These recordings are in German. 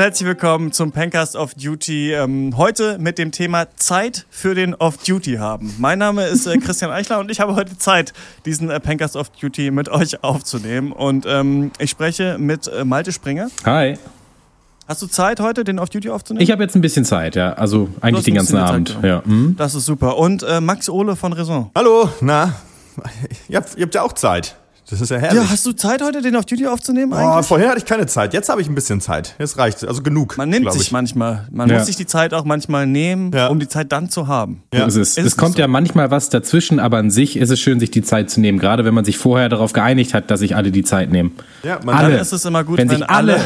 Und herzlich willkommen zum Pencast of Duty. Ähm, heute mit dem Thema Zeit für den Off-Duty haben. Mein Name ist äh, Christian Eichler und ich habe heute Zeit, diesen äh, Pencast of Duty mit euch aufzunehmen. Und ähm, ich spreche mit äh, Malte Springer. Hi. Hast du Zeit heute, den Off-Duty aufzunehmen? Ich habe jetzt ein bisschen Zeit, ja. Also eigentlich den ganzen Abend. Zeit, ja. Mhm. Das ist super. Und äh, Max Ohle von Raison. Hallo, na, ihr habt, ihr habt ja auch Zeit. Das ist ja herrlich. Ja, hast du Zeit heute, den auf Duty aufzunehmen? Oh, vorher hatte ich keine Zeit. Jetzt habe ich ein bisschen Zeit. Jetzt reicht also genug. Man nimmt sich manchmal. Man ja. muss sich die Zeit auch manchmal nehmen, ja. um die Zeit dann zu haben. Ja. So ist es. es kommt so. ja manchmal was dazwischen, aber an sich ist es schön, sich die Zeit zu nehmen. Gerade wenn man sich vorher darauf geeinigt hat, dass sich alle die Zeit nehmen. Ja, man alle. Dann ist es immer gut, wenn, wenn sich alle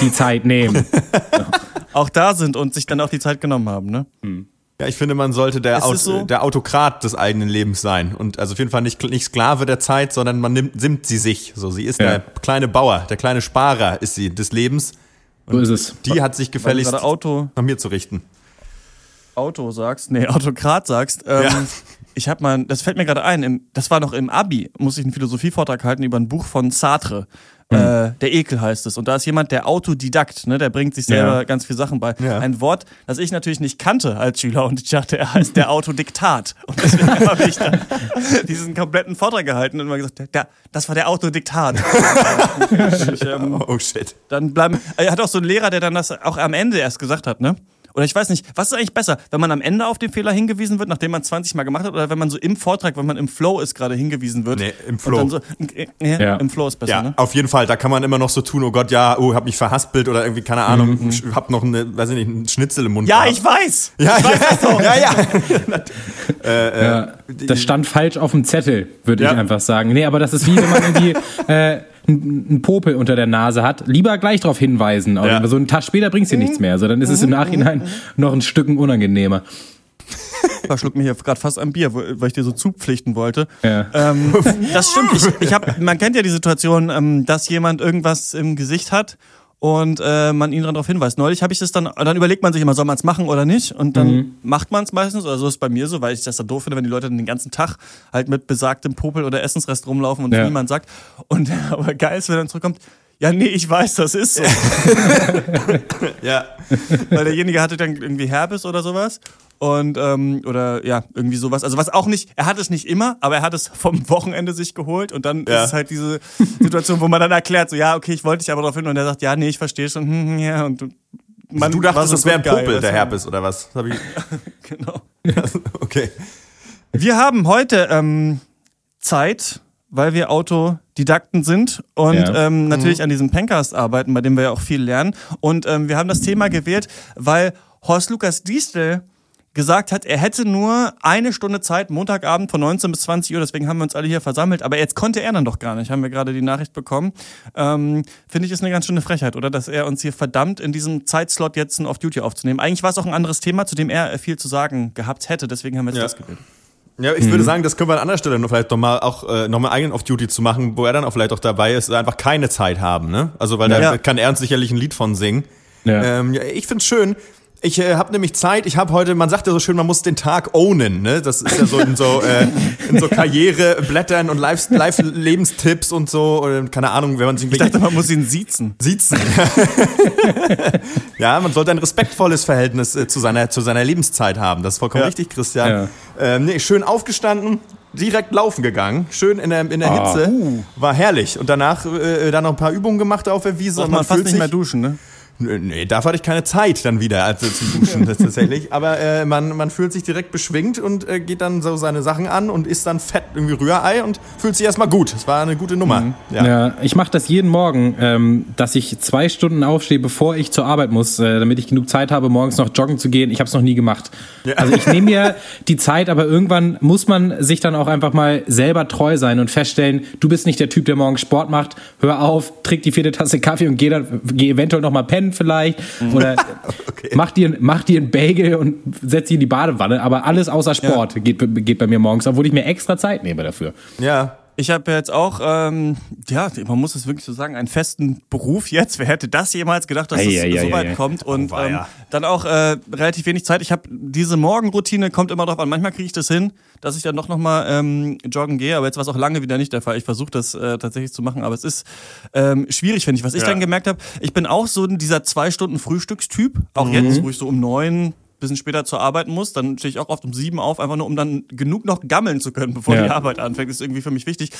die Zeit nehmen. auch da sind und sich dann auch die Zeit genommen haben, ne? Hm. Ja, ich finde, man sollte der, Aut so? der Autokrat des eigenen Lebens sein. Und also auf jeden Fall nicht, nicht Sklave der Zeit, sondern man nimmt, simmt sie sich. So, sie ist ja. der kleine Bauer, der kleine Sparer ist sie des Lebens. Und so ist es. Die hat sich gefälligst Auto, nach mir zu richten. Auto sagst, nee, Autokrat sagst. Ähm, ja. Ich habe mal, das fällt mir gerade ein, im, das war noch im Abi, muss ich einen Philosophievortrag halten über ein Buch von Sartre. Mhm. Äh, der Ekel heißt es. Und da ist jemand, der Autodidakt, ne, der bringt sich selber ja. ganz viele Sachen bei. Ja. Ein Wort, das ich natürlich nicht kannte als Schüler und ich dachte, er heißt der Autodiktat. Und deswegen habe ich dann diesen kompletten Vortrag gehalten und immer gesagt, der, das war der Autodiktat. ich, ähm, oh shit. Dann bleiben, er hat auch so einen Lehrer, der dann das auch am Ende erst gesagt hat, ne? Oder ich weiß nicht, was ist eigentlich besser, wenn man am Ende auf den Fehler hingewiesen wird, nachdem man 20 Mal gemacht hat, oder wenn man so im Vortrag, wenn man im Flow ist, gerade hingewiesen wird? Nee, im Flow. So, ja, ja. Im Flow ist besser, ja, ne? auf jeden Fall. Da kann man immer noch so tun, oh Gott, ja, oh, hab mich verhaspelt oder irgendwie, keine Ahnung, mhm. hab noch eine, weiß ich nicht, einen Schnitzel im Mund. Ja, gehabt. ich weiß! Ja, ich weiß das doch. ja, ja. äh, äh, das stand falsch auf dem Zettel, würde ich einfach sagen. Nee, aber das ist wie, wenn man irgendwie äh, einen Popel unter der Nase hat, lieber gleich darauf hinweisen. Ja. So einen Tag später bringst du nichts mehr. So, dann ist es im Nachhinein noch ein Stück unangenehmer. Verschluckt mich hier gerade fast am Bier, weil ich dir so zupflichten wollte. Ja. Ähm, das stimmt. Ich, ich hab, man kennt ja die Situation, ähm, dass jemand irgendwas im Gesicht hat und äh, man ihn darauf hinweist. Neulich habe ich das dann, dann überlegt man sich immer, soll man es machen oder nicht? Und dann mhm. macht man es meistens, oder so ist es bei mir so, weil ich das dann doof finde, wenn die Leute dann den ganzen Tag halt mit besagtem Popel oder Essensrest rumlaufen und ja. niemand sagt. Und aber geil ist, wenn dann zurückkommt, ja, nee, ich weiß, das ist so. ja. Weil derjenige hatte dann irgendwie Herpes oder sowas und ähm, oder ja irgendwie sowas. Also was auch nicht, er hat es nicht immer, aber er hat es vom Wochenende sich geholt und dann ja. ist es halt diese Situation, wo man dann erklärt, so ja okay, ich wollte dich aber darauf hin und er sagt ja nee, ich verstehe schon, hm, hm, ja und man, du dachtest, das wäre ein Popel, der Herpes oder was? Hab ich genau. okay. Wir haben heute ähm, Zeit, weil wir Autodidakten sind und ja. ähm, natürlich mhm. an diesem Pencast arbeiten, bei dem wir ja auch viel lernen. Und ähm, wir haben das Thema gewählt, weil Horst Lukas Diestel gesagt hat, er hätte nur eine Stunde Zeit, Montagabend von 19 bis 20 Uhr, deswegen haben wir uns alle hier versammelt, aber jetzt konnte er dann doch gar nicht, haben wir gerade die Nachricht bekommen. Ähm, Finde ich, ist eine ganz schöne Frechheit, oder? Dass er uns hier verdammt in diesem Zeitslot jetzt ein Off-Duty aufzunehmen. Eigentlich war es auch ein anderes Thema, zu dem er viel zu sagen gehabt hätte, deswegen haben wir jetzt ja. das gewählt. Ja, ich mhm. würde sagen, das können wir an anderer Stelle noch vielleicht nochmal auch äh, nochmal eigenen Off-Duty zu machen, wo er dann auch vielleicht auch dabei ist, einfach keine Zeit haben, ne? Also weil ja. da kann er uns sicherlich ein Lied von singen. Ja. Ähm, ja, ich find's schön, ich äh, habe nämlich Zeit, ich habe heute, man sagt ja so schön, man muss den Tag ownen, ne? Das ist ja so in so, äh, in so Karriereblättern und Live-Lebenstipps und so, oder keine Ahnung, wenn man sich... Ich dachte, man muss ihn siezen. Siezen. ja, man sollte ein respektvolles Verhältnis äh, zu, seiner, zu seiner Lebenszeit haben. Das ist vollkommen ja. richtig, Christian. Ja. Ähm, nee, schön aufgestanden, direkt laufen gegangen, schön in der, in der ah. Hitze, uh. war herrlich. Und danach äh, dann noch ein paar Übungen gemacht auf der Wiese. Braucht man, man fast nicht mehr duschen, ne? Nee, dafür hatte ich keine Zeit dann wieder also zum Duschen tatsächlich. Aber äh, man, man fühlt sich direkt beschwingt und äh, geht dann so seine Sachen an und isst dann fett irgendwie Rührei und fühlt sich erstmal gut. Es war eine gute Nummer. Mhm. Ja. ja. ich mache das jeden Morgen, ähm, dass ich zwei Stunden aufstehe, bevor ich zur Arbeit muss, äh, damit ich genug Zeit habe, morgens noch joggen zu gehen. Ich habe es noch nie gemacht. Ja. Also ich nehme mir die Zeit, aber irgendwann muss man sich dann auch einfach mal selber treu sein und feststellen, du bist nicht der Typ, der morgens Sport macht. Hör auf, trink die vierte Tasse Kaffee und geh dann geh eventuell noch mal pennen pennen vielleicht. Oder okay. mach, dir, mach dir einen Bagel und setz dich in die Badewanne. Aber alles außer Sport ja. geht, geht bei mir morgens, obwohl ich mir extra Zeit nehme dafür. Ja. Ich habe jetzt auch, ähm, ja, man muss es wirklich so sagen, einen festen Beruf jetzt. Wer hätte das jemals gedacht, dass es so weit kommt? Und oh, ähm, dann auch äh, relativ wenig Zeit. Ich habe diese Morgenroutine, kommt immer drauf an. Manchmal kriege ich das hin, dass ich dann doch nochmal ähm, joggen gehe. Aber jetzt war es auch lange wieder nicht der Fall. Ich versuche das äh, tatsächlich zu machen, aber es ist ähm, schwierig, finde ich. Was ich ja. dann gemerkt habe, ich bin auch so dieser zwei Stunden Frühstückstyp. Auch mhm. jetzt, wo ich so um neun bisschen später zur Arbeit muss, dann stehe ich auch oft um sieben auf, einfach nur um dann genug noch gammeln zu können, bevor ja. die Arbeit anfängt. Das ist irgendwie für mich wichtig.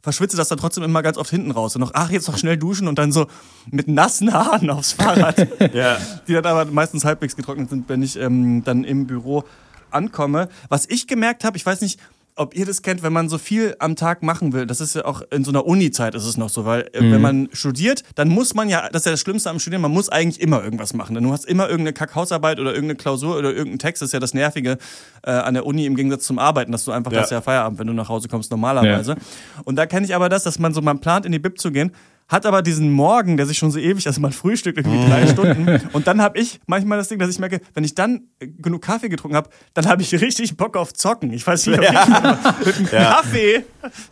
Verschwitze das dann trotzdem immer ganz oft hinten raus. Und noch, ach, jetzt noch schnell duschen und dann so mit nassen Haaren aufs Fahrrad. ja. Die dann aber meistens halbwegs getrocknet sind, wenn ich ähm, dann im Büro ankomme. Was ich gemerkt habe, ich weiß nicht, ob ihr das kennt, wenn man so viel am Tag machen will. Das ist ja auch in so einer Uni-Zeit ist es noch so, weil äh, mhm. wenn man studiert, dann muss man ja, das ist ja das Schlimmste am Studieren, man muss eigentlich immer irgendwas machen. Denn du hast immer irgendeine Kackhausarbeit oder irgendeine Klausur oder irgendeinen Text. Das ist ja das Nervige äh, an der Uni im Gegensatz zum Arbeiten, dass du einfach, ja. das ja Feierabend, wenn du nach Hause kommst, normalerweise. Ja. Und da kenne ich aber das, dass man so, man plant in die Bib zu gehen hat aber diesen Morgen, der sich schon so ewig, also man frühstückt irgendwie drei Stunden. Und dann habe ich manchmal das Ding, dass ich merke, wenn ich dann genug Kaffee getrunken habe, dann habe ich richtig Bock auf Zocken. Ich weiß nicht, ob ja. ich mit einem ja. Kaffee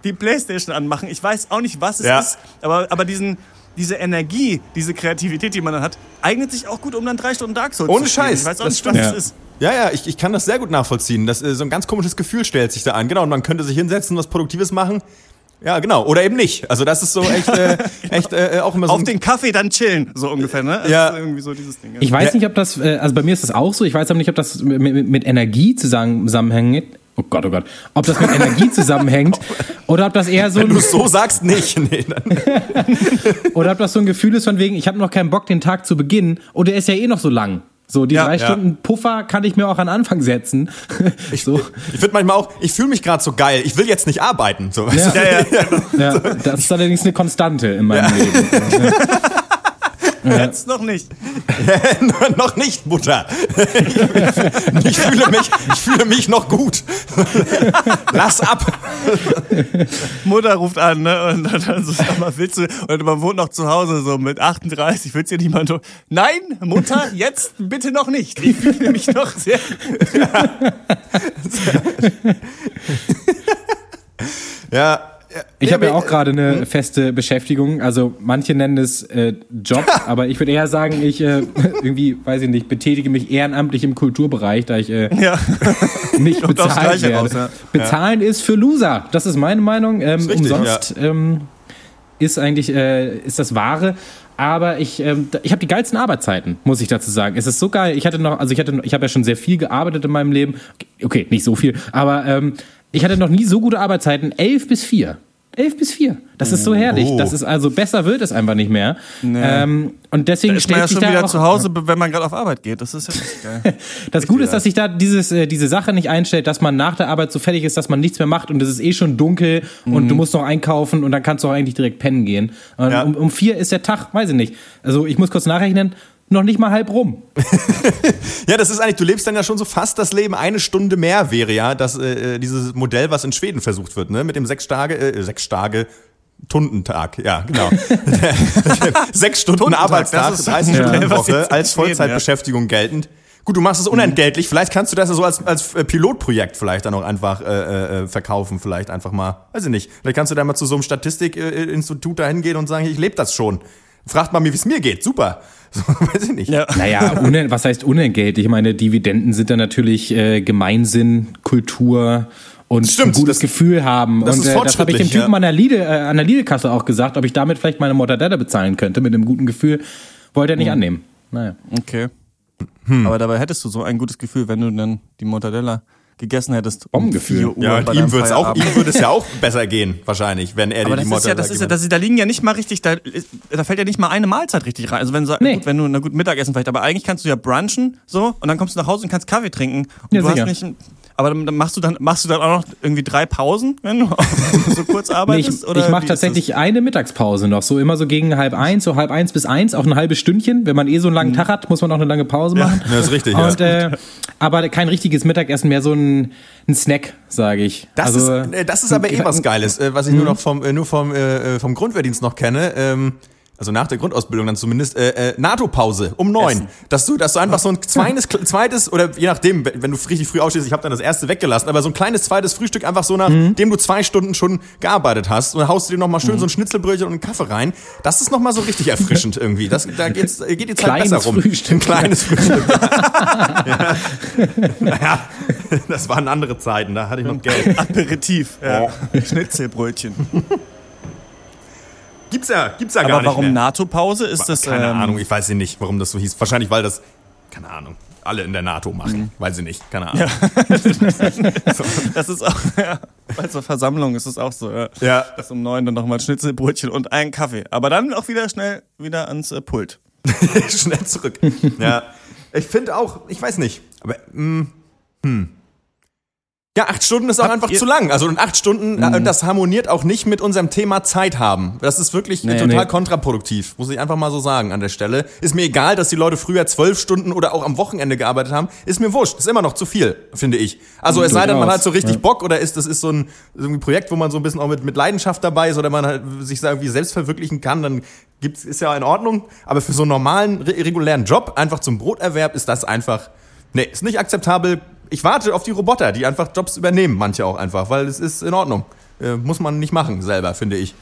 die Playstation anmachen. Ich weiß auch nicht, was es ja. ist, aber, aber diesen, diese Energie, diese Kreativität, die man dann hat, eignet sich auch gut, um dann drei Stunden Dark Souls Ohne zu spielen. Scheiß. Ich weiß auch nicht, was das ist. Ja, ja, ich, ich kann das sehr gut nachvollziehen. Das, äh, so ein ganz komisches Gefühl stellt sich da an. Genau, und man könnte sich hinsetzen, was Produktives machen. Ja, genau. Oder eben nicht. Also das ist so echt, äh, echt äh, auch immer so. Auf den Kaffee dann chillen, so ungefähr, ne? Das ja. irgendwie so dieses Ding. Ich weiß ja. nicht, ob das, äh, also bei mir ist das auch so. Ich weiß aber nicht, ob das mit, mit, Energie zusammenhängt. Oh Gott, oh Gott. Ob das mit Energie zusammenhängt oder ob das eher so. Wenn du so sagst, nicht. Nee, oder ob das so ein Gefühl ist von wegen, ich habe noch keinen Bock, den Tag zu beginnen. Und der ist ja eh noch so lang. So, die ja, drei ja. Stunden Puffer kann ich mir auch an Anfang setzen. Ich, so. ich finde manchmal auch, ich fühle mich gerade so geil, ich will jetzt nicht arbeiten. So, ja. Ja, ja. das ist allerdings eine Konstante in meinem Leben. Jetzt noch nicht. noch nicht, Mutter. Ich, fühle mich, ich fühle mich noch gut. Lass ab. Mutter ruft an, ne? Und dann so, sag mal, willst du, und man wohnt noch zu Hause so mit 38, willst du dir niemand Nein, Mutter, jetzt bitte noch nicht. Ich fühle mich noch sehr. ja. Ich habe ja auch gerade eine hm? feste Beschäftigung. Also manche nennen es äh, Job, aber ich würde eher sagen, ich äh, irgendwie, weiß ich nicht, betätige mich ehrenamtlich im Kulturbereich, da ich äh, ja. nicht bezahlt werde. Raus, ja. Bezahlen ja. ist für Loser. Das ist meine Meinung. Ähm, ist richtig, umsonst ähm, ist eigentlich äh, ist das Wahre. Aber ich, ähm, ich habe die geilsten Arbeitszeiten, muss ich dazu sagen. Es ist so geil. Ich hatte noch, also ich hatte, ich habe ja schon sehr viel gearbeitet in meinem Leben. Okay, nicht so viel, aber ähm, ich hatte noch nie so gute Arbeitszeiten. Elf bis vier. 11 bis 4. Das ist so herrlich. Oh. Das ist also besser wird es einfach nicht mehr. Nee. Ähm, und deswegen da ist man ja schon wieder zu Hause, wenn man gerade auf Arbeit geht. Das ist ja geil. das Gute ist, dass sich da dieses, äh, diese Sache nicht einstellt, dass man nach der Arbeit so fertig ist, dass man nichts mehr macht und es ist eh schon dunkel mhm. und du musst noch einkaufen und dann kannst du auch eigentlich direkt pennen gehen. Ja. Um, um vier ist der Tag, weiß ich nicht. Also ich muss kurz nachrechnen noch nicht mal halb rum. ja, das ist eigentlich, du lebst dann ja schon so fast das Leben. Eine Stunde mehr wäre ja das, äh, äh dieses Modell, was in Schweden versucht wird, ne? Mit dem sechs Tage, äh, sechs Tage Tundentag, ja, genau. sechs Stunden Arbeitstag, 30 Stunden ja. Woche als Vollzeitbeschäftigung geltend. Gut, du machst es unentgeltlich. Vielleicht kannst du das so als, als äh, Pilotprojekt vielleicht dann auch einfach äh, äh, verkaufen. Vielleicht einfach mal, weiß ich nicht. Vielleicht kannst du da mal zu so einem Statistikinstitut da hingehen und sagen, ich lebe das schon. Fragt mal, wie es mir geht. Super. So, weiß ich nicht. Ja. Naja, was heißt unentgeltlich? Ich meine, Dividenden sind dann natürlich äh, Gemeinsinn, Kultur und Stimmt, ein gutes das, Gefühl haben. Das und äh, das habe ich dem Typen ja. an der Lidl, äh, an der Lidl-Kasse auch gesagt, ob ich damit vielleicht meine Mortadella bezahlen könnte mit einem guten Gefühl. Wollte er nicht hm. annehmen. Naja. Okay. Hm. Aber dabei hättest du so ein gutes Gefühl, wenn du dann die Mortadella gegessen hättest. Um Bombengefühl. Ja, und ihm, wird's auch, ihm würde es ja auch besser gehen, wahrscheinlich, wenn er Aber dir die Mortadella ja, das ist ja, das, Da liegen ja nicht mal richtig, da, da fällt ja nicht mal eine Mahlzeit richtig rein. Also wenn, nee. gut, wenn du na gut Mittagessen vielleicht, aber eigentlich kannst du ja brunchen so und dann kommst du nach Hause und kannst Kaffee trinken. Und ja, du sicher. hast nicht aber dann machst du dann machst du dann auch noch irgendwie drei Pausen, wenn du so kurz arbeitest? Nee, ich ich mache tatsächlich eine Mittagspause noch, so immer so gegen halb eins, so halb eins bis eins, auch ein halbes Stündchen. Wenn man eh so einen langen mhm. Tag hat, muss man auch eine lange Pause machen. Ja, das ist richtig. Und, ja. Äh, aber kein richtiges Mittagessen, mehr so ein, ein Snack, sage ich. Das, also, ist, äh, das ist aber eh was Geiles, äh, was ich nur noch vom, nur vom, vom Grundwehrdienst noch kenne. Ähm, also nach der Grundausbildung dann zumindest, äh, äh, NATO-Pause um neun. Dass du, dass du einfach so ein zweites, zweites oder je nachdem, wenn du richtig früh aufstehst, ich habe dann das erste weggelassen, aber so ein kleines zweites Frühstück einfach so nachdem mhm. du zwei Stunden schon gearbeitet hast und dann haust du dir nochmal schön mhm. so ein Schnitzelbrötchen und einen Kaffee rein. Das ist nochmal so richtig erfrischend irgendwie. Das, da geht's, geht die Zeit kleines besser rum. Frühstück. Ein kleines Frühstück. ja. Naja, das waren andere Zeiten, da hatte ich noch Geld. Aperitif. Ja. Schnitzelbrötchen. Gibt's ja, gibt's ja Aber gar nicht. Aber warum NATO-Pause ist das? Keine ähm, Ahnung, ich weiß nicht, warum das so hieß. Wahrscheinlich, weil das, keine Ahnung, alle in der NATO machen. Mhm. Weiß ich nicht, keine Ahnung. Ja. das ist auch, ja, bei so Versammlungen ist es auch so. Ja. ja. Das um neun dann nochmal Schnitzelbrötchen und einen Kaffee. Aber dann auch wieder schnell wieder ans äh, Pult. schnell zurück. ja. Ich finde auch, ich weiß nicht, aber, mh, hm. Ja, acht Stunden ist auch Habt einfach zu lang. Also und acht Stunden, äh, mhm. das harmoniert auch nicht mit unserem Thema Zeit haben. Das ist wirklich nee, total nee. kontraproduktiv, muss ich einfach mal so sagen an der Stelle. Ist mir egal, dass die Leute früher zwölf Stunden oder auch am Wochenende gearbeitet haben. Ist mir wurscht. Ist immer noch zu viel, finde ich. Also es sei denn, man hat so richtig ja. Bock oder ist das ist so ein, so ein Projekt, wo man so ein bisschen auch mit, mit Leidenschaft dabei ist oder man halt sich irgendwie selbst verwirklichen kann, dann gibt's, ist ja in Ordnung. Aber für so einen normalen, regulären Job, einfach zum Broterwerb, ist das einfach, nee, ist nicht akzeptabel ich warte auf die Roboter, die einfach Jobs übernehmen, manche auch einfach, weil es ist in Ordnung. Äh, muss man nicht machen selber, finde ich.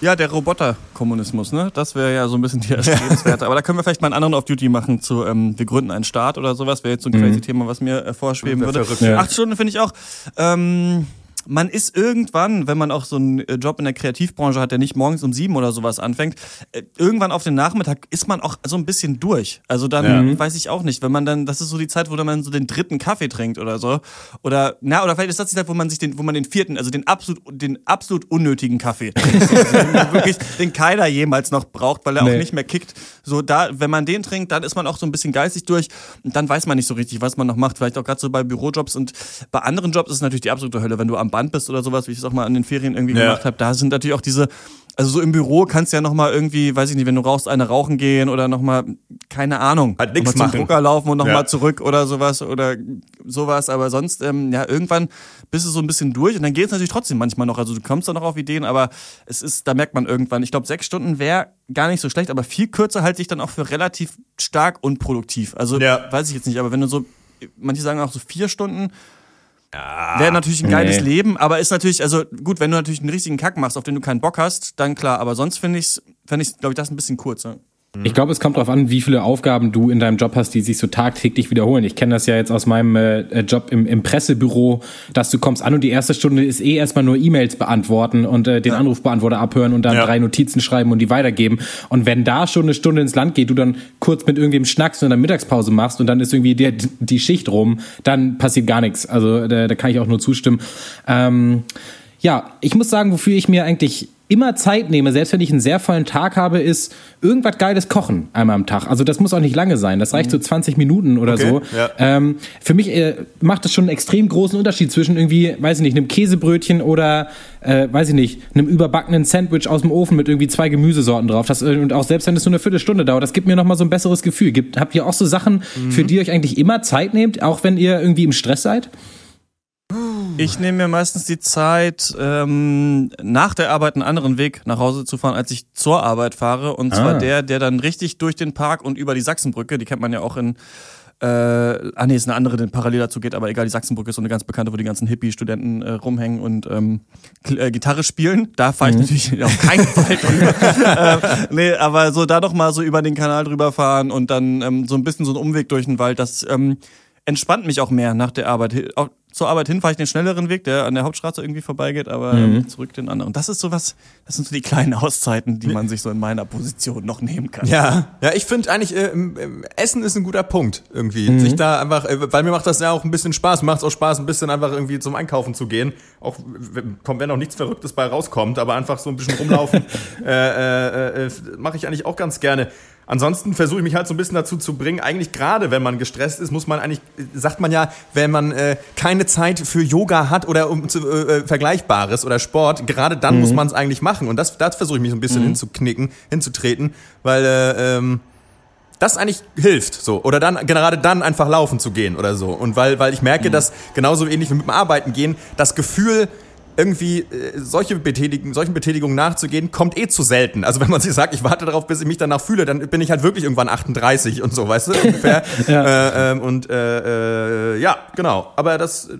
Ja, der Roboterkommunismus, ne? Das wäre ja so ein bisschen die Erstrebenswerte. Aber da können wir vielleicht mal einen anderen Off-Duty machen zu ähm, Wir gründen einen Staat oder sowas. Wäre jetzt so ein mhm. crazy Thema, was mir äh, vorschweben würde. Verrückt, ja. Acht Stunden finde ich auch. Ähm, man ist irgendwann, wenn man auch so einen äh, Job in der Kreativbranche hat, der nicht morgens um sieben oder sowas anfängt, äh, irgendwann auf den Nachmittag ist man auch so ein bisschen durch. Also dann ja. Mhm. weiß ich auch nicht, wenn man dann, das ist so die Zeit, wo man so den dritten Kaffee trinkt oder so. Oder, na, oder vielleicht ist das die Zeit, wo man sich den, wo man den vierten, also den absolut, den absolut unnötigen Kaffee, also wirklich, den keiner jemals noch braucht, weil er nee. auch nicht mehr kickt. So da, wenn man den trinkt, dann ist man auch so ein bisschen geistig durch und dann weiß man nicht so richtig, was man noch macht. Vielleicht auch gerade so bei Bürojobs und bei anderen Jobs ist es natürlich die absolute Hölle, wenn du am Band bist oder sowas, wie ich es auch mal an den Ferien irgendwie ja. gemacht habe, da sind natürlich auch diese, also so im Büro kannst du ja nochmal irgendwie, weiß ich nicht, wenn du rauchst, eine rauchen gehen oder nochmal, keine Ahnung, halt nichts machen. zum Drucker laufen und nochmal ja. zurück oder sowas oder sowas, aber sonst, ähm, ja, irgendwann bist du so ein bisschen durch und dann geht es natürlich trotzdem manchmal noch, also du kommst da noch auf Ideen, aber es ist, da merkt man irgendwann, ich glaube, sechs Stunden wäre gar nicht so schlecht, aber viel kürzer halte ich dann auch für relativ stark unproduktiv. Also, ja. weiß ich jetzt nicht, aber wenn du so, manche sagen auch so vier Stunden, ja, Wäre natürlich ein geiles nee. Leben, aber ist natürlich, also gut, wenn du natürlich einen richtigen Kack machst, auf den du keinen Bock hast, dann klar, aber sonst finde ich, fände ich, glaube ich, das ein bisschen kurz. Ja. Ich glaube, es kommt darauf an, wie viele Aufgaben du in deinem Job hast, die sich so tagtäglich wiederholen. Ich kenne das ja jetzt aus meinem äh, Job im, im Pressebüro, dass du kommst an und die erste Stunde ist eh erstmal nur E-Mails beantworten und äh, den ja. Anrufbeantworter abhören und dann ja. drei Notizen schreiben und die weitergeben. Und wenn da schon eine Stunde ins Land geht, du dann kurz mit irgendwem schnackst und dann Mittagspause machst und dann ist irgendwie die, die Schicht rum, dann passiert gar nichts. Also da, da kann ich auch nur zustimmen. Ähm, ja, ich muss sagen, wofür ich mir eigentlich immer Zeit nehme, selbst wenn ich einen sehr vollen Tag habe, ist irgendwas Geiles kochen einmal am Tag. Also das muss auch nicht lange sein. Das reicht so 20 mhm. Minuten oder okay, so. Ja. Ähm, für mich äh, macht das schon einen extrem großen Unterschied zwischen irgendwie, weiß ich nicht, einem Käsebrötchen oder, äh, weiß ich nicht, einem überbackenen Sandwich aus dem Ofen mit irgendwie zwei Gemüsesorten drauf. Das, äh, und auch selbst wenn es nur eine Viertelstunde dauert, das gibt mir nochmal so ein besseres Gefühl. Gibt, habt ihr auch so Sachen, mhm. für die ihr euch eigentlich immer Zeit nehmt, auch wenn ihr irgendwie im Stress seid? Ich nehme mir meistens die Zeit, ähm, nach der Arbeit einen anderen Weg nach Hause zu fahren, als ich zur Arbeit fahre. Und zwar ah. der, der dann richtig durch den Park und über die Sachsenbrücke, die kennt man ja auch in äh, ah nee, ist eine andere, die parallel dazu geht, aber egal, die Sachsenbrücke ist so eine ganz bekannte, wo die ganzen Hippie-Studenten äh, rumhängen und ähm, äh, Gitarre spielen. Da fahre ich mhm. natürlich auf keinen Fall drüber. äh, nee, aber so da doch mal so über den Kanal drüber fahren und dann ähm, so ein bisschen so ein Umweg durch den Wald, das ähm, entspannt mich auch mehr nach der Arbeit. Auch zur Arbeit hin fahre ich den schnelleren Weg, der an der Hauptstraße irgendwie vorbeigeht, aber mhm. Ähm, zurück den anderen. Das ist so was, das sind so die kleinen Auszeiten, die man sich so in meiner Position noch nehmen kann. Ja, ja, ich finde eigentlich, äh, Essen ist ein guter Punkt irgendwie. Mhm. Sich da einfach, äh, weil mir macht das ja auch ein bisschen Spaß, macht es auch Spaß, ein bisschen einfach irgendwie zum Einkaufen zu gehen. Auch wenn noch nichts Verrücktes bei rauskommt, aber einfach so ein bisschen rumlaufen, äh, äh, äh, mache ich eigentlich auch ganz gerne. Ansonsten versuche ich mich halt so ein bisschen dazu zu bringen, eigentlich gerade wenn man gestresst ist, muss man eigentlich, sagt man ja, wenn man äh, keine Zeit für Yoga hat oder um zu, äh, äh Vergleichbares oder Sport, gerade dann mhm. muss man es eigentlich machen. Und das, das versuche ich mich so ein bisschen mhm. hinzuknicken, hinzutreten, weil äh, ähm, das eigentlich hilft so oder dann gerade dann einfach laufen zu gehen oder so und weil weil ich merke mhm. dass genauso ähnlich wie mit dem Arbeiten gehen das Gefühl irgendwie äh, solche Betätigung, solchen Betätigungen nachzugehen, kommt eh zu selten. Also wenn man sich sagt, ich warte darauf, bis ich mich danach fühle, dann bin ich halt wirklich irgendwann 38 und so, weißt du, ungefähr. ja. Äh, ähm, und äh, äh, ja, genau. Aber das,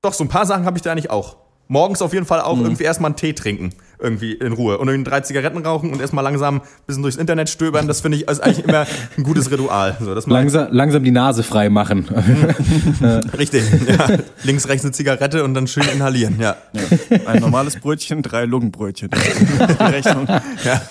doch, so ein paar Sachen habe ich da eigentlich auch. Morgens auf jeden Fall auch mhm. irgendwie erstmal einen Tee trinken, irgendwie in Ruhe. Und irgendwie drei Zigaretten rauchen und erstmal langsam ein bisschen durchs Internet stöbern. Das finde ich ist eigentlich immer ein gutes Ritual. So, langsam, langsam die Nase frei machen. Richtig, ja. Links, rechts eine Zigarette und dann schön inhalieren, ja. ja. Ein normales Brötchen, drei Lungenbrötchen. Die Rechnung. Ja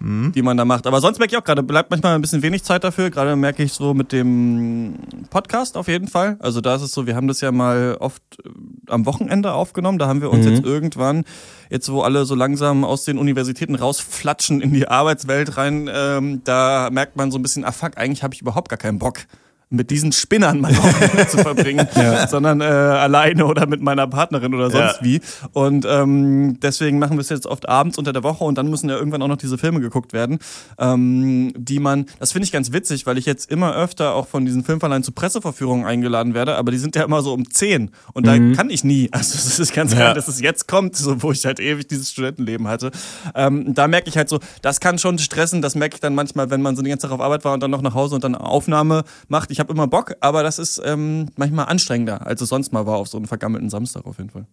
mhm. die man da macht. Aber sonst merke ich auch gerade, bleibt manchmal ein bisschen wenig Zeit dafür. Gerade merke ich so mit dem Podcast auf jeden Fall. Also da ist es so, wir haben das ja mal oft äh, am Wochenende aufgenommen. Da haben wir uns mhm. jetzt irgendwann, jetzt wo alle so langsam aus den Universitäten rausflatschen in die Arbeitswelt rein, ähm, da merkt man so ein bisschen, ah fuck, eigentlich habe ich überhaupt gar keinen Bock mit diesen Spinnern mein Wochenende zu verbringen, ja. sondern äh, alleine oder mit meiner Partnerin oder sonst ja. wie. Und ähm, deswegen machen wir es jetzt oft abends unter der Woche und dann müssen ja irgendwann auch noch diese Filme geguckt werden, ähm, die man, das finde ich ganz witzig, weil ich jetzt immer öfter auch von diesen Filmverleihen zu Presseverführungen eingeladen werde, aber die sind ja immer so um 10 und mhm. da kann ich nie. Also es ist ganz ja. klar, dass es jetzt kommt, so, wo ich halt ewig dieses Studentenleben hatte. Ähm, da merke ich halt so, das kann schon stressen, das merke ich dann manchmal, wenn man so die ganze Zeit auf Arbeit war und dann noch nach Hause und dann Aufnahme macht. Ich ich habe immer Bock, aber das ist ähm, manchmal anstrengender, als es sonst mal war auf so einem vergammelten Samstag auf jeden Fall.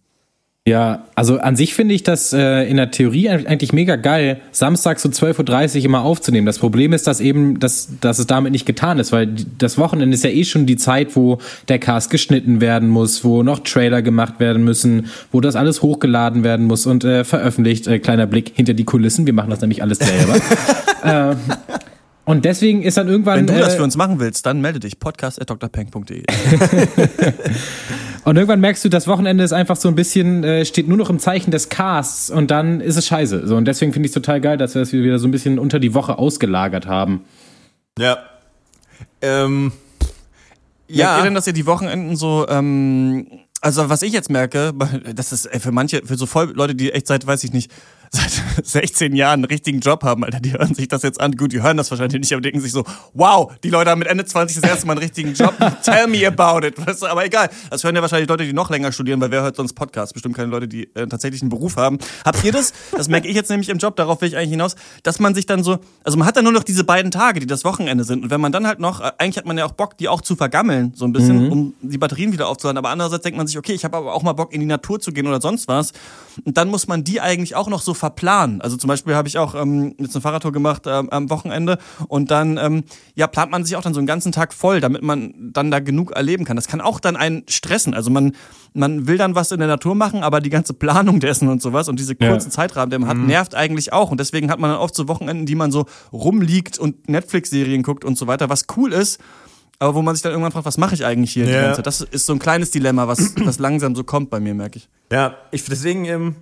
Ja, also an sich finde ich das äh, in der Theorie eigentlich mega geil, samstags so 12.30 Uhr immer aufzunehmen. Das Problem ist, dass eben, dass, dass es damit nicht getan ist, weil das Wochenende ist ja eh schon die Zeit, wo der Cast geschnitten werden muss, wo noch Trailer gemacht werden müssen, wo das alles hochgeladen werden muss und äh, veröffentlicht. Äh, kleiner Blick hinter die Kulissen, wir machen das nämlich alles selber. äh, und deswegen ist dann irgendwann. Wenn du das äh, für uns machen willst, dann melde dich podcast.drpeng.de. und irgendwann merkst du, das Wochenende ist einfach so ein bisschen, äh, steht nur noch im Zeichen des Casts und dann ist es scheiße. So, und deswegen finde ich es total geil, dass wir das wieder so ein bisschen unter die Woche ausgelagert haben. Ja. Ähm. Ja. Merkt ihr denn, dass ihr die Wochenenden so, ähm, also was ich jetzt merke, das ist für manche, für so voll Leute, die echt seit, weiß ich nicht, seit 16 Jahren einen richtigen Job haben, Alter. Die hören sich das jetzt an. Gut, die hören das wahrscheinlich nicht, aber denken sich so, wow, die Leute haben mit Ende 20 das erste Mal einen richtigen Job. Tell me about it. Weißt du, aber egal. Das hören ja wahrscheinlich Leute, die noch länger studieren, weil wer hört sonst Podcasts? Bestimmt keine Leute, die äh, tatsächlich einen Beruf haben. Habt ihr das? Das merke ich jetzt nämlich im Job, darauf will ich eigentlich hinaus, dass man sich dann so, also man hat dann nur noch diese beiden Tage, die das Wochenende sind. Und wenn man dann halt noch, äh, eigentlich hat man ja auch Bock, die auch zu vergammeln, so ein bisschen, mhm. um die Batterien wieder aufzuladen. Aber andererseits denkt man sich, okay, ich habe aber auch mal Bock, in die Natur zu gehen oder sonst was. Und dann muss man die eigentlich auch noch so verplanen. Also zum Beispiel habe ich auch ähm, jetzt eine Fahrradtour gemacht ähm, am Wochenende und dann ähm, ja plant man sich auch dann so einen ganzen Tag voll, damit man dann da genug erleben kann. Das kann auch dann einen stressen. Also man man will dann was in der Natur machen, aber die ganze Planung dessen und sowas und diese kurzen ja. Zeitrahmen, der man hat, mhm. nervt eigentlich auch. Und deswegen hat man dann oft so Wochenenden, die man so rumliegt und Netflix-Serien guckt und so weiter, was cool ist aber wo man sich dann irgendwann fragt, was mache ich eigentlich hier? Ja. Das ist so ein kleines Dilemma, was, was langsam so kommt bei mir, merke ich. Ja, ich deswegen ähm,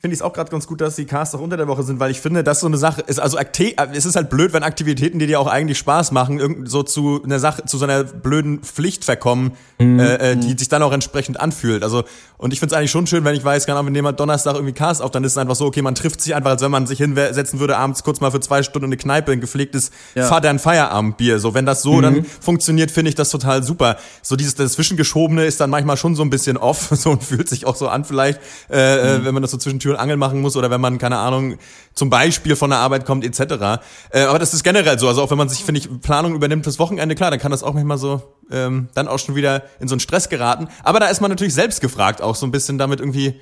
finde ich es auch gerade ganz gut, dass die Casts auch unter der Woche sind, weil ich finde, das so eine Sache ist. Also es ist halt blöd, wenn Aktivitäten, die dir auch eigentlich Spaß machen, so zu einer Sache, zu so einer blöden Pflicht verkommen, mhm. äh, äh die sich dann auch entsprechend anfühlt. Also und ich finde es eigentlich schon schön, wenn ich weiß, kann, wenn jemand Donnerstag irgendwie Cast auf, dann ist es einfach so, okay, man trifft sich einfach, als wenn man sich hinsetzen würde abends kurz mal für zwei Stunden in eine Kneipe, ein gepflegtes ja. Vater Feierabendbier. So wenn das so mhm. dann funktioniert, finde ich das total super. So dieses dazwischengeschobene ist dann manchmal schon so ein bisschen off, so und fühlt sich auch so an vielleicht, äh, äh mhm. wenn man das so zwischen Tür und Angel machen muss oder wenn man keine Ahnung zum Beispiel von der Arbeit kommt etc. Äh, aber das ist generell so. Also auch wenn man sich, finde ich, Planung übernimmt fürs Wochenende, klar, dann kann das auch manchmal so ähm, dann auch schon wieder in so einen Stress geraten. Aber da ist man natürlich selbst gefragt, auch so ein bisschen damit irgendwie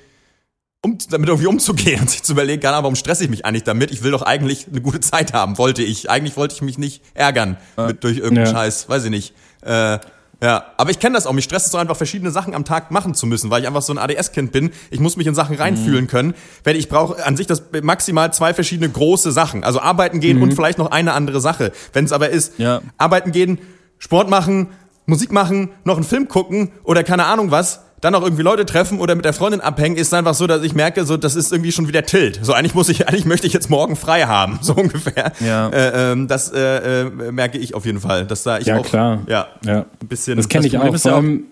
um, damit irgendwie umzugehen und sich zu überlegen, gar warum stresse ich mich eigentlich damit? Ich will doch eigentlich eine gute Zeit haben, wollte ich. Eigentlich wollte ich mich nicht ärgern mit, durch irgendeinen ja. Scheiß, weiß ich nicht. Äh, ja, aber ich kenne das auch. Mich stresst es so einfach, verschiedene Sachen am Tag machen zu müssen, weil ich einfach so ein ADS-Kind bin. Ich muss mich in Sachen reinfühlen mhm. können. Weil ich brauche an sich das maximal zwei verschiedene große Sachen. Also arbeiten gehen mhm. und vielleicht noch eine andere Sache. Wenn es aber ist, ja. arbeiten gehen, Sport machen, Musik machen, noch einen Film gucken oder keine Ahnung was, dann auch irgendwie Leute treffen oder mit der Freundin abhängen, ist einfach so, dass ich merke, so das ist irgendwie schon wieder Tilt. So eigentlich muss ich, eigentlich möchte ich jetzt morgen frei haben, so ungefähr. Ja. Äh, ähm, das äh, äh, merke ich auf jeden Fall, dass da ich ja, auch klar. ja, ja. ein bisschen. Das kenne ich auch. Vor allem,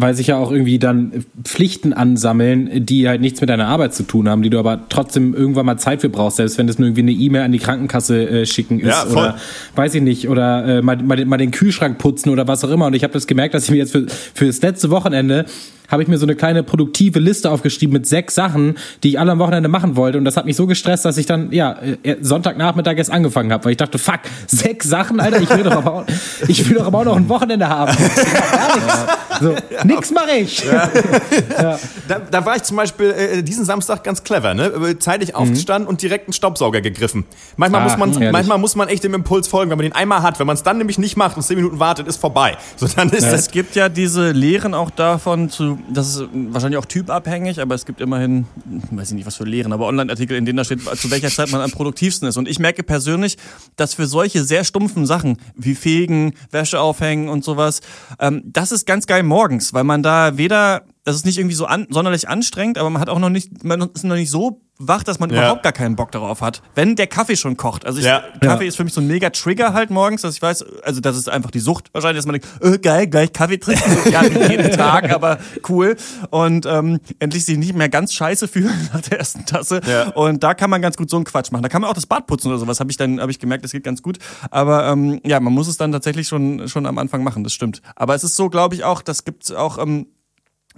weil sich ja auch irgendwie dann Pflichten ansammeln, die halt nichts mit deiner Arbeit zu tun haben, die du aber trotzdem irgendwann mal Zeit für brauchst, selbst wenn das nur irgendwie eine E-Mail an die Krankenkasse äh, schicken ist ja, oder weiß ich nicht oder äh, mal, mal, mal den Kühlschrank putzen oder was auch immer. Und ich habe das gemerkt, dass ich mir jetzt für, für das letzte Wochenende habe ich mir so eine kleine produktive Liste aufgeschrieben mit sechs Sachen, die ich alle am Wochenende machen wollte. Und das hat mich so gestresst, dass ich dann, ja, äh, Sonntagnachmittag erst angefangen habe, weil ich dachte, fuck, sechs Sachen, Alter, ich will doch aber auch, ich will doch aber auch noch ein Wochenende haben. Gar nichts. So, ja, nix mache ich. Ja. ja. Da, da, war ich zum Beispiel äh, diesen Samstag ganz clever, ne? Zeitig mhm. aufgestanden und direkt einen Staubsauger gegriffen. Manchmal, Ach, muss man, manchmal muss man echt dem Impuls folgen, wenn man den einmal hat. Wenn man es dann nämlich nicht macht und zehn Minuten wartet, ist vorbei. So, dann ist ja, es gibt ja diese Lehren auch davon, zu, das ist wahrscheinlich auch typabhängig, aber es gibt immerhin, weiß ich nicht, was für Lehren, aber Online-Artikel, in denen da steht, zu welcher Zeit man am produktivsten ist. Und ich merke persönlich, dass für solche sehr stumpfen Sachen wie Fegen, Wäsche aufhängen und sowas, ähm, das ist ganz geil morgens, weil man da weder das ist nicht irgendwie so an, sonderlich anstrengend, aber man hat auch noch nicht, man ist noch nicht so wach, dass man ja. überhaupt gar keinen Bock darauf hat. Wenn der Kaffee schon kocht. Also ich, ja. Kaffee ja. ist für mich so ein mega Trigger halt morgens, dass ich weiß, also das ist einfach die Sucht wahrscheinlich, dass man denkt, äh, geil, gleich Kaffee trinken, ja, jeden Tag, aber cool. Und ähm, endlich sich nicht mehr ganz scheiße fühlen nach der ersten Tasse. Ja. Und da kann man ganz gut so einen Quatsch machen. Da kann man auch das Bad putzen oder sowas, habe ich dann, habe ich gemerkt, das geht ganz gut. Aber ähm, ja, man muss es dann tatsächlich schon, schon am Anfang machen, das stimmt. Aber es ist so, glaube ich, auch, das gibt auch ähm,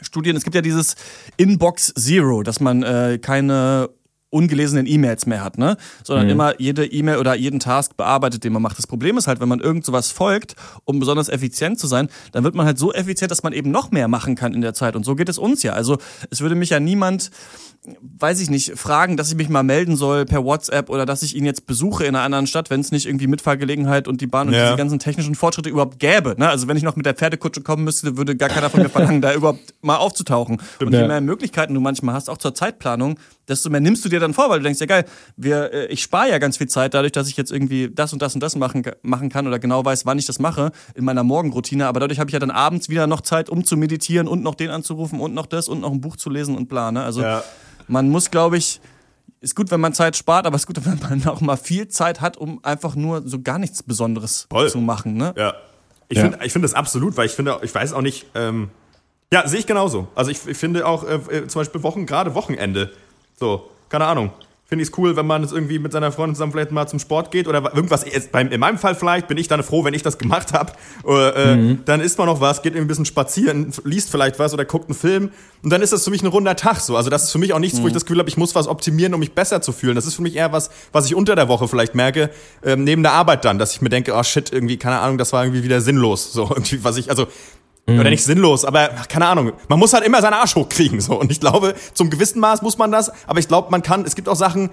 Studien, es gibt ja dieses Inbox Zero, dass man äh, keine ungelesenen E-Mails mehr hat, ne? Sondern mhm. immer jede E-Mail oder jeden Task bearbeitet, den man macht. Das Problem ist halt, wenn man irgend sowas folgt, um besonders effizient zu sein, dann wird man halt so effizient, dass man eben noch mehr machen kann in der Zeit. Und so geht es uns ja. Also es würde mich ja niemand weiß ich nicht, fragen, dass ich mich mal melden soll per WhatsApp oder dass ich ihn jetzt besuche in einer anderen Stadt, wenn es nicht irgendwie Mitfahrgelegenheit und die Bahn und ja. diese ganzen technischen Fortschritte überhaupt gäbe. Ne? Also wenn ich noch mit der Pferdekutsche kommen müsste, würde gar keiner von mir verlangen, da überhaupt mal aufzutauchen. Stimmt, und je mehr Möglichkeiten du manchmal hast, auch zur Zeitplanung, desto mehr nimmst du dir dann vor, weil du denkst, ja geil, wir, äh, ich spare ja ganz viel Zeit dadurch, dass ich jetzt irgendwie das und das und das machen, machen kann oder genau weiß, wann ich das mache in meiner Morgenroutine. Aber dadurch habe ich ja dann abends wieder noch Zeit, um zu meditieren und noch den anzurufen und noch das und noch ein Buch zu lesen und bla. Ne? Also ja man muss, glaube ich, ist gut, wenn man Zeit spart, aber es ist gut, wenn man auch mal viel Zeit hat, um einfach nur so gar nichts Besonderes Voll. zu machen. Ne? Ja. Ich ja. finde ich find das absolut, weil ich finde, ich weiß auch nicht, ähm, ja, sehe ich genauso. Also ich, ich finde auch äh, äh zum Beispiel Wochen, gerade Wochenende, so, keine Ahnung finde ich es cool, wenn man es irgendwie mit seiner Freundin zusammen vielleicht mal zum Sport geht oder irgendwas. In meinem Fall vielleicht bin ich dann froh, wenn ich das gemacht habe. Äh, mhm. Dann isst man noch was, geht ein bisschen spazieren, liest vielleicht was oder guckt einen Film. Und dann ist das für mich ein runder Tag so. Also das ist für mich auch nichts, mhm. wo ich mhm. das Gefühl habe, ich muss was optimieren, um mich besser zu fühlen. Das ist für mich eher was, was ich unter der Woche vielleicht merke, ähm, neben der Arbeit dann, dass ich mir denke, oh shit, irgendwie, keine Ahnung, das war irgendwie wieder sinnlos. So irgendwie, was ich, also Mhm. Oder nicht sinnlos, aber keine Ahnung. Man muss halt immer seinen Arsch hochkriegen. So. Und ich glaube, zum gewissen Maß muss man das, aber ich glaube, man kann, es gibt auch Sachen,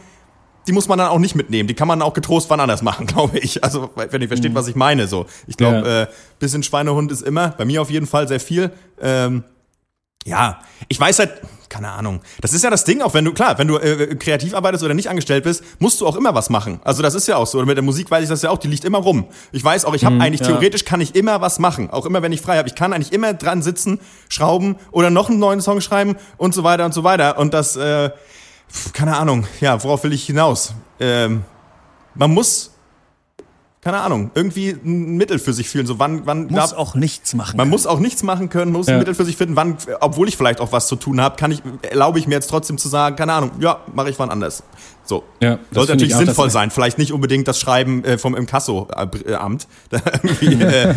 die muss man dann auch nicht mitnehmen. Die kann man auch getrost wann anders machen, glaube ich. Also, wenn ihr versteht, mhm. was ich meine. So, ich glaube, ja. äh, bisschen Schweinehund ist immer, bei mir auf jeden Fall sehr viel. Ähm, ja, ich weiß halt, keine Ahnung. Das ist ja das Ding, auch wenn du, klar, wenn du äh, kreativ arbeitest oder nicht angestellt bist, musst du auch immer was machen. Also das ist ja auch so. Und mit der Musik weiß ich das ja auch, die liegt immer rum. Ich weiß auch, ich habe mhm, eigentlich, ja. theoretisch kann ich immer was machen. Auch immer, wenn ich frei habe. Ich kann eigentlich immer dran sitzen, schrauben oder noch einen neuen Song schreiben und so weiter und so weiter. Und das, äh, keine Ahnung, ja, worauf will ich hinaus? Ähm, man muss keine Ahnung, irgendwie ein Mittel für sich fühlen. So wann, wann muss auch nichts machen. Man können. muss auch nichts machen können, muss ja. ein Mittel für sich finden. Wann, obwohl ich vielleicht auch was zu tun habe, kann ich, erlaube ich mir jetzt trotzdem zu sagen, keine Ahnung, ja, mache ich wann anders. So. Ja, Sollte natürlich auch, sinnvoll sein. Vielleicht nicht unbedingt das Schreiben äh, vom Inkasso-Amt. äh,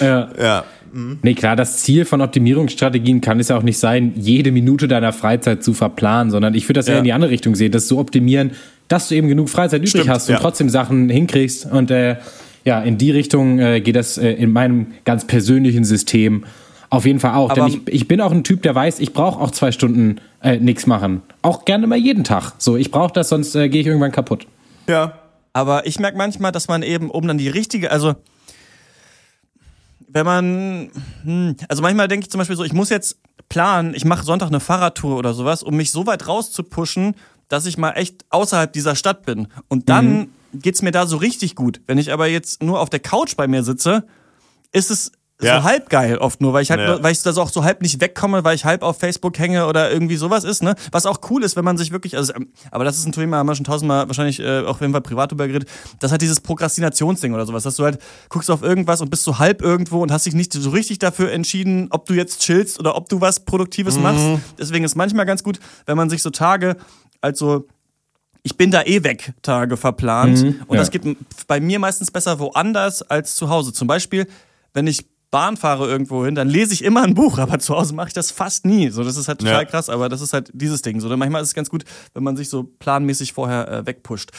ja. ja. Mhm. Nee, klar, das Ziel von Optimierungsstrategien kann es ja auch nicht sein, jede Minute deiner Freizeit zu verplanen, sondern ich würde das ja. eher in die andere Richtung sehen, das zu optimieren, dass du eben genug Freizeit übrig Stimmt, hast und ja. trotzdem Sachen hinkriegst. Und äh, ja, in die Richtung äh, geht das äh, in meinem ganz persönlichen System auf jeden Fall auch. Aber Denn ich, ich bin auch ein Typ, der weiß, ich brauche auch zwei Stunden äh, nichts machen. Auch gerne mal jeden Tag. So, ich brauche das, sonst äh, gehe ich irgendwann kaputt. Ja. Aber ich merke manchmal, dass man eben, um dann die richtige, also wenn man, hm, also manchmal denke ich zum Beispiel so, ich muss jetzt planen, ich mache Sonntag eine Fahrradtour oder sowas, um mich so weit rauszupushen, dass ich mal echt außerhalb dieser Stadt bin. Und dann mhm. geht's mir da so richtig gut. Wenn ich aber jetzt nur auf der Couch bei mir sitze, ist es ja. so halb geil oft nur, weil ich halt, ja. weil ich da so auch so halb nicht wegkomme, weil ich halb auf Facebook hänge oder irgendwie sowas ist, ne? Was auch cool ist, wenn man sich wirklich, also, ähm, aber das ist ein Thema, haben wir schon tausendmal wahrscheinlich äh, auch wenn wir privat drüber geredet, das hat dieses Prokrastinationsding oder sowas, dass du halt guckst auf irgendwas und bist so halb irgendwo und hast dich nicht so richtig dafür entschieden, ob du jetzt chillst oder ob du was Produktives mhm. machst. Deswegen ist manchmal ganz gut, wenn man sich so Tage also ich bin da eh weg Tage verplant. Mhm, und ja. das geht bei mir meistens besser woanders als zu Hause. Zum Beispiel, wenn ich Bahn fahre irgendwo hin, dann lese ich immer ein Buch, aber zu Hause mache ich das fast nie. So, das ist halt total ja. krass, aber das ist halt dieses Ding. So, manchmal ist es ganz gut, wenn man sich so planmäßig vorher äh, wegpusht.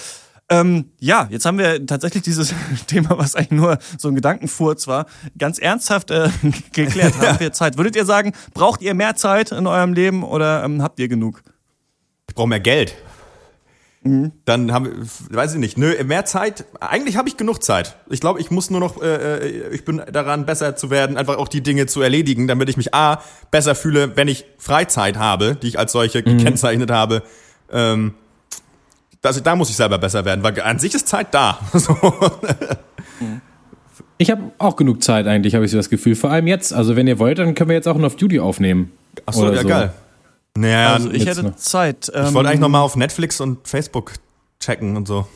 Ähm, ja, jetzt haben wir tatsächlich dieses Thema, was eigentlich nur so ein Gedankenfurz war, ganz ernsthaft äh, geklärt. Haben wir Zeit? Würdet ihr sagen, braucht ihr mehr Zeit in eurem Leben oder ähm, habt ihr genug? Brauche mehr Geld. Mhm. Dann haben wir, weiß ich nicht, nö, mehr Zeit. Eigentlich habe ich genug Zeit. Ich glaube, ich muss nur noch, äh, äh, ich bin daran, besser zu werden, einfach auch die Dinge zu erledigen, damit ich mich A, besser fühle, wenn ich Freizeit habe, die ich als solche mhm. gekennzeichnet habe. Ähm, also da muss ich selber besser werden, weil an sich ist Zeit da. ich habe auch genug Zeit eigentlich, habe ich so das Gefühl. Vor allem jetzt. Also wenn ihr wollt, dann können wir jetzt auch ein Off-Duty aufnehmen. Achso, ja so. geil. Naja, also ich hätte noch. Zeit. Ähm, ich wollte eigentlich nochmal auf Netflix und Facebook checken und so.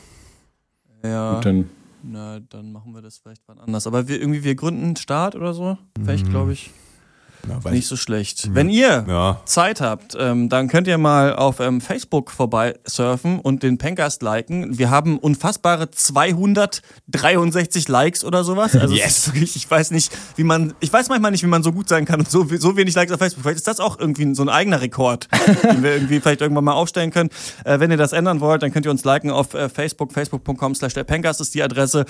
Ja. Und dann, na, dann machen wir das vielleicht wann anders. Aber wir irgendwie, wir gründen einen Start oder so. Vielleicht, mhm. glaube ich. Ja, nicht so schlecht. Wenn ihr ja. Zeit habt, ähm, dann könnt ihr mal auf ähm, Facebook vorbei surfen und den Pencast liken. Wir haben unfassbare 263 Likes oder sowas. Also yes. Wirklich, ich weiß nicht, wie man, ich weiß manchmal nicht, wie man so gut sein kann und so, so wenig Likes auf Facebook. Vielleicht ist das auch irgendwie so ein eigener Rekord, den wir irgendwie vielleicht irgendwann mal aufstellen können. Äh, wenn ihr das ändern wollt, dann könnt ihr uns liken auf äh, Facebook, facebook.com slash der Pencast ist die Adresse.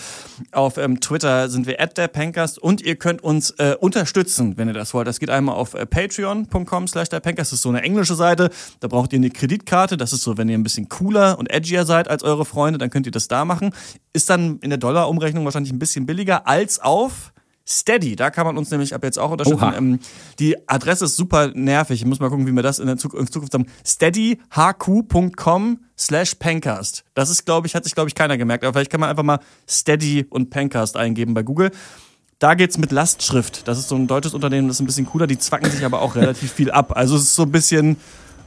Auf ähm, Twitter sind wir at der Pencast und ihr könnt uns äh, unterstützen, wenn ihr das wollt. Das geht einmal auf äh, patreon.com slash der Das ist so eine englische Seite. Da braucht ihr eine Kreditkarte. Das ist so, wenn ihr ein bisschen cooler und edgier seid als eure Freunde, dann könnt ihr das da machen. Ist dann in der Dollar-Umrechnung wahrscheinlich ein bisschen billiger als auf Steady, da kann man uns nämlich ab jetzt auch unterstützen. Ähm, die Adresse ist super nervig. Ich muss mal gucken, wie wir das in der Zukunft, Zukunft haben. steadyhq.com slash Pencast. Das ist, glaube ich, hat sich, glaube ich, keiner gemerkt. Aber vielleicht kann man einfach mal Steady und Pencast eingeben bei Google. Da geht's mit Lastschrift. Das ist so ein deutsches Unternehmen, das ist ein bisschen cooler. Die zwacken sich aber auch relativ viel ab. Also es ist so ein bisschen,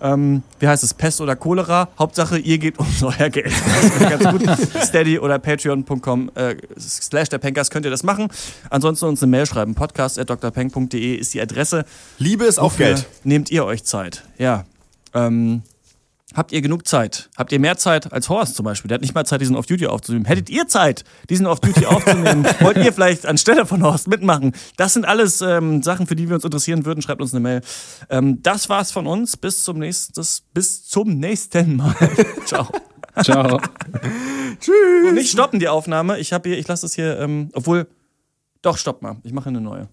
ähm, wie heißt es, Pest oder Cholera. Hauptsache, ihr gebt uns euer Geld. ganz gut. Steady oder patreon.com äh, slash der Pencast könnt ihr das machen. Ansonsten uns eine Mail schreiben. Podcast at drpeng.de ist die Adresse. Liebe ist auf Geld. Nehmt ihr euch Zeit. Ja. Ähm, Habt ihr genug Zeit? Habt ihr mehr Zeit als Horst zum Beispiel? Der hat nicht mal Zeit, diesen Off-Duty aufzunehmen. Hättet ihr Zeit, diesen Off-Duty aufzunehmen? Wollt ihr vielleicht anstelle von Horst mitmachen? Das sind alles ähm, Sachen, für die wir uns interessieren würden. Schreibt uns eine Mail. Ähm, das war's von uns. Bis zum nächsten, bis zum nächsten Mal. Ciao. Ciao. Tschüss. Und nicht stoppen die Aufnahme. Ich habe hier, ich lasse es hier, ähm, obwohl, doch, stopp mal. Ich mache eine neue.